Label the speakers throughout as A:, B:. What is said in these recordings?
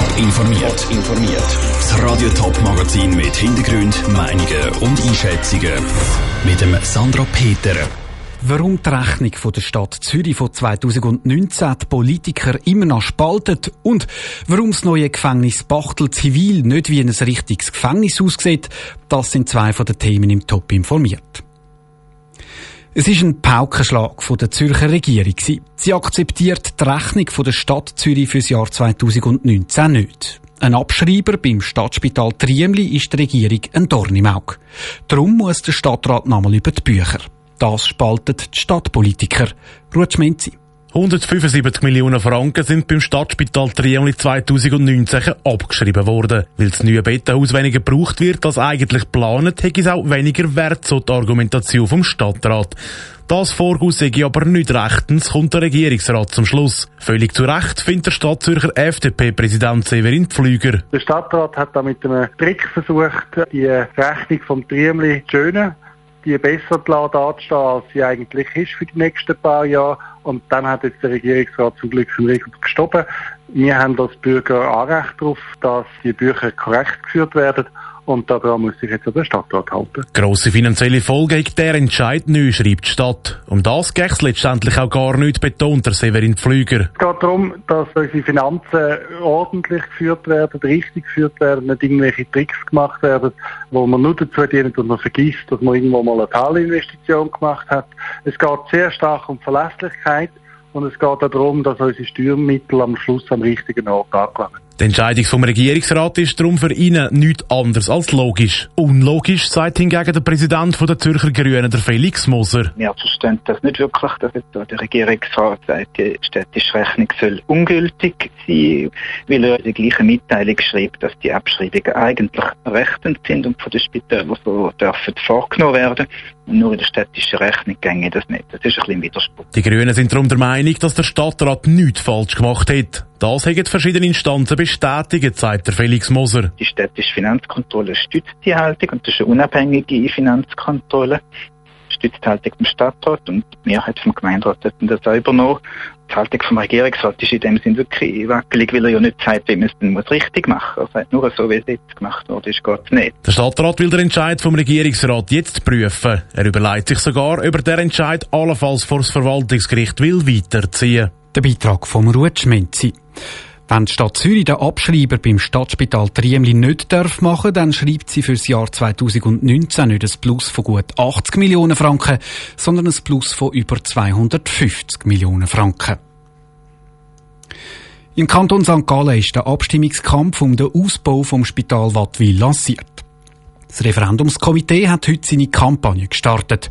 A: Top informiert. informiert. Das Radio Top Magazin mit Hintergrund, Meinungen und Einschätzungen mit dem Sandra Peter.
B: Warum die Rechnung von der Stadt Zürich von 2019 die Politiker immer noch spaltet und warum das neue Gefängnis Bachtel Zivil nicht wie ein richtiges Gefängnis aussieht, das sind zwei von den Themen im Top informiert. Es ist ein Paukenschlag von der Zürcher Regierung. Sie akzeptiert die Rechnung der Stadt Zürich fürs Jahr 2019 nicht. Ein Abschreiber beim Stadtspital Triemli ist der Regierung ein Dorn im Auge. Darum muss der Stadtrat nochmal über die Bücher. Das spaltet die Stadtpolitiker. Ruth Schmenzi.
C: 175 Millionen Franken sind beim Stadtspital Triemli 2019 abgeschrieben worden. Weil das neue Bettenhaus weniger gebraucht wird als eigentlich geplant, hätte es auch weniger Wert, so die Argumentation vom Stadtrat. Das Vorguss sei aber nicht rechtens, kommt der Regierungsrat zum Schluss. Völlig zu Recht findet der Stadtzürcher FDP-Präsident Severin Pflüger.
D: Der Stadtrat hat da mit einem Trick versucht, die Rechnung vom Triemli zu schönen die besser dazustehen, als sie eigentlich ist für die nächsten paar Jahre. Und dann hat jetzt der Regierungsrat zum Glück den Riegel gestoppen. Wir haben als Bürger Anrecht darauf, dass die Bücher korrekt geführt werden. Und daran muss sich jetzt der Stadtrat halten.
C: Grosse finanzielle Folge hat der Entscheid neu, schreibt die Stadt. Um das geht es letztendlich auch gar nicht, betont der Severin Pflüger.
D: Es geht darum, dass unsere Finanzen ordentlich geführt werden, richtig geführt werden, nicht irgendwelche Tricks gemacht werden, wo man nur dazu dient und man vergisst, dass man irgendwo mal eine Teilinvestition gemacht hat. Es geht sehr stark um Verlässlichkeit. Und es geht auch darum, dass unsere Steuermittel am Schluss am richtigen Ort angelangen.
C: Die Entscheidung vom Regierungsrat ist darum für ihn nichts anderes als logisch. Unlogisch, sagt hingegen der Präsident der Zürcher Grünen, der Felix Moser.
E: Wir verstehen das nicht wirklich, dass jetzt der Regierungsrat sagt, die städtische Rechnung soll ungültig sein, weil er in der gleichen Mitteilung schreibt, dass die Abschreibungen eigentlich rechtend sind und von den Spitälern so dürfen vorgenommen werden. Und nur in der städtischen Rechnung ginge das nicht. Das ist ein bisschen Widerspruch.
C: Die Grünen sind darum der Meinung, dass der Stadtrat nichts falsch gemacht hat. Das haben verschiedene Instanzen bestätigt, sagt der Felix Moser.
E: Die städtische Finanzkontrolle stützt die Haltung und das ist eine unabhängige Finanzkontrolle. Stützt die Haltung vom Stadtrat und die Mehrheit vom Gemeinderat hat das auch übernommen. Die Haltung vom Regierungsrat ist in dem Sinn wirklich wackelig, weil er ja nicht sagt, wie man es dann muss richtig machen muss. Er sagt nur so, wie es jetzt gemacht wurde, ist geht nicht.
C: Der Stadtrat will den Entscheid vom Regierungsrat jetzt prüfen. Er überlegt sich sogar, ob er den Entscheid allenfalls vor das Verwaltungsgericht will weiterziehen.
B: Der Beitrag vom Ruth Schmenzi. Wenn die Stadt Zürich den Abschreiber beim Stadtspital Triemli nicht darf machen, dann schreibt sie für das Jahr 2019 nicht ein Plus von gut 80 Millionen Franken, sondern ein Plus von über 250 Millionen Franken. Im Kanton St. Gallen ist der Abstimmungskampf um den Ausbau vom Spital Wattwil lanciert. Das Referendumskomitee hat heute seine Kampagne gestartet.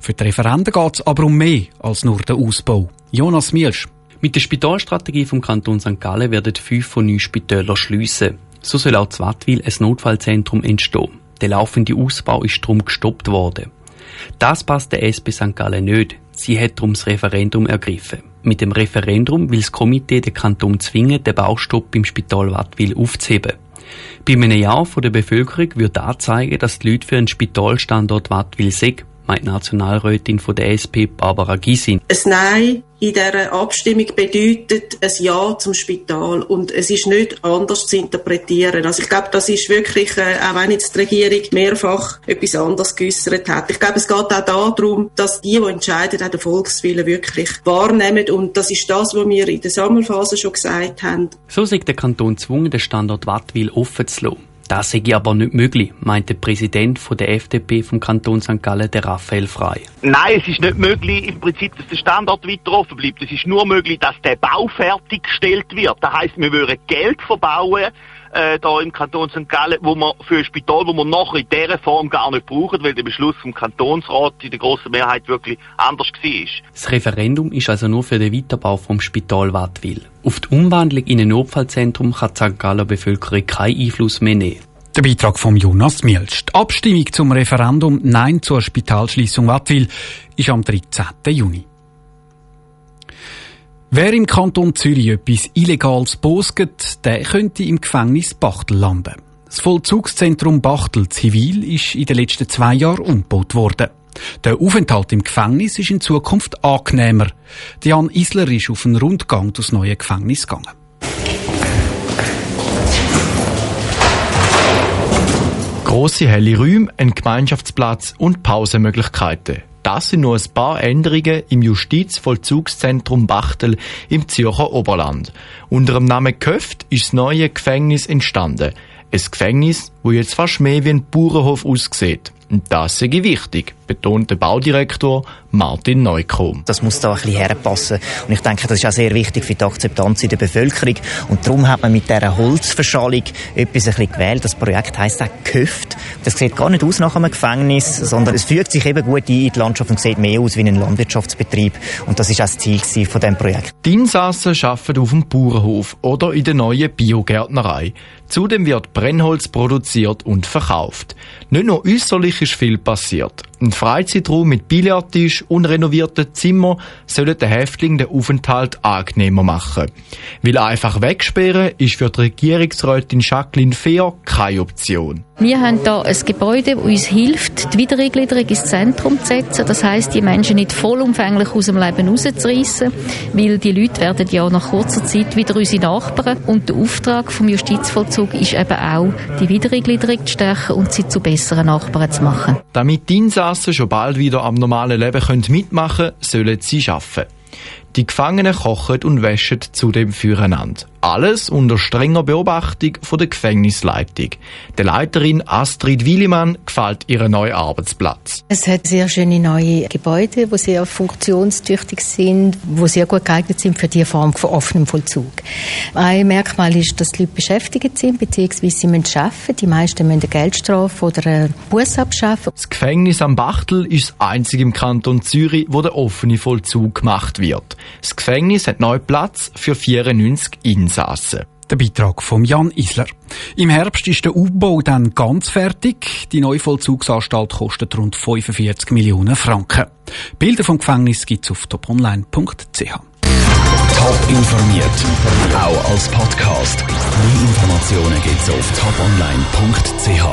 B: Für die Referenden geht es aber um mehr als nur den Ausbau. Jonas Mielsch.
F: Mit der Spitalstrategie vom Kanton St. Gallen werden fünf von neun Spitälern schliessen. So soll auch Wattwil ein Notfallzentrum entstehen. Der laufende Ausbau ist darum gestoppt worden. Das passt der SP St. Gallen nicht. Sie hat darum das Referendum ergriffen. Mit dem Referendum will das Komitee den Kanton zwingen, den Baustopp im Spital Wattwil aufzuheben. Bei einem Ja von der Bevölkerung wird anzeigen, dass die Leute für einen Spitalstandort Wattwil sind meint Nationalrätin von der SP Barbara Gysin.
G: Ein Nein in dieser Abstimmung bedeutet ein Ja zum Spital und es ist nicht anders zu interpretieren. Also ich glaube, das ist wirklich, äh, auch wenn jetzt die Regierung mehrfach etwas anderes geäussert hat. Ich glaube, es geht auch darum, dass die, die entscheiden, auch den Volkswillen wirklich wahrnehmen und das ist das, was wir in der Sammelphase schon gesagt haben.
F: So sagt der Kanton gezwungen, den Standort Wattwil offen zu lassen. Das sei aber nicht möglich, meint der Präsident von der FDP vom Kanton St. Gallen, der Raphael Frey.
H: Nein, es ist nicht möglich im Prinzip, dass der Standort weiter offen bleibt. Es ist nur möglich, dass der Bau fertiggestellt wird. Das heißt, wir würden Geld verbauen, äh, da im Kanton St. Gallen, wo man für ein Spital, wo man nachher in dieser Form gar nicht braucht, weil der Beschluss vom Kantonsrat in der grossen Mehrheit wirklich anders war.
F: Das Referendum ist also nur für den Weiterbau vom Spital Wattwil. Auf die Umwandlung in ein Notfallzentrum kann die St. Galler Bevölkerung keinen Einfluss mehr nehmen.
B: Der Beitrag von Jonas Mielsch. Die Abstimmung zum Referendum Nein zur Spitalschließung Wattwil ist am 13. Juni. Wer im Kanton Zürich etwas Illegales bosget, der könnte im Gefängnis Bachtel landen. Das Vollzugszentrum Bachtel Zivil ist in den letzten zwei Jahren umgebaut worden. Der Aufenthalt im Gefängnis ist in Zukunft angenehmer. Jan Isler ist auf einen Rundgang durchs neue Gefängnis gegangen.
I: Grosse helle Räume, ein Gemeinschaftsplatz und Pausemöglichkeiten. Das sind nur ein paar Änderungen im Justizvollzugszentrum Bachtel im Zürcher Oberland. Unter dem Namen Köft ist das neue Gefängnis entstanden. Ein Gefängnis, wo jetzt fast mehr wie ein Bauernhof aussieht. Und das sei wichtig, betont der Baudirektor Martin Neukomm.
J: Das muss da ein bisschen herpassen. Und ich denke, das ist auch sehr wichtig für die Akzeptanz in der Bevölkerung. Und darum hat man mit dieser Holzverschallung etwas ein bisschen gewählt. Das Projekt heisst auch Köft. Das sieht gar nicht aus nach einem Gefängnis, sondern es fügt sich eben gut ein in die Landschaft und sieht mehr aus wie ein Landwirtschaftsbetrieb. Und das ist auch das Ziel von diesem Projekt.
I: Die Insassen arbeiten auf dem Bauernhof oder in der neuen Biogärtnerei. Zudem wird Brennholz produziert und verkauft. Nicht nur äußerlich ist viel passiert. Ein Freizeitraum mit Billardtisch und renovierten Zimmer sollen den Häftlingen den Aufenthalt angenehmer machen. Weil einfach wegsperren ist für die Regierungsrätin Jacqueline Fehr keine Option.
K: Wir haben hier ein Gebäude, das uns hilft, die Wiedereingliederung ins Zentrum zu setzen. Das heisst, die Menschen nicht vollumfänglich aus dem Leben rauszureissen, weil die Leute werden ja nach kurzer Zeit wieder unsere Nachbarn. Und der Auftrag vom Justizvollzug ist eben auch, die Wiedereingliederung zu stärken und sie zu besseren Nachbarn zu machen.
I: Damit die Insassen schon bald wieder am normalen Leben mitmachen können, sollen sie arbeiten. Die Gefangenen kochen und waschen zudem füreinander. Alles unter strenger Beobachtung von der Gefängnisleitung. Der Leiterin Astrid Willimann gefällt ihr neuer Arbeitsplatz.
L: Es hat sehr schöne neue Gebäude, die sehr funktionstüchtig sind, die sehr gut geeignet sind für die Form von offenem Vollzug. Ein Merkmal ist, dass die Leute beschäftigt sind, beziehungsweise sie müssen arbeiten. Die meisten müssen eine Geldstrafe oder einen Bus abschaffen.
I: Das Gefängnis am Bachtel ist das einzige im Kanton Zürich, wo der offene Vollzug gemacht wird. Das Gefängnis hat neu Platz für 94 Insassen.
B: Der Beitrag von Jan Isler. Im Herbst ist der Umbau dann ganz fertig. Die neue Vollzugsanstalt kostet rund 45 Millionen Franken. Bilder vom Gefängnis gibt's auf toponline.ch.
A: Top informiert, auch als Podcast. Mehr Informationen gibt's auf toponline.ch.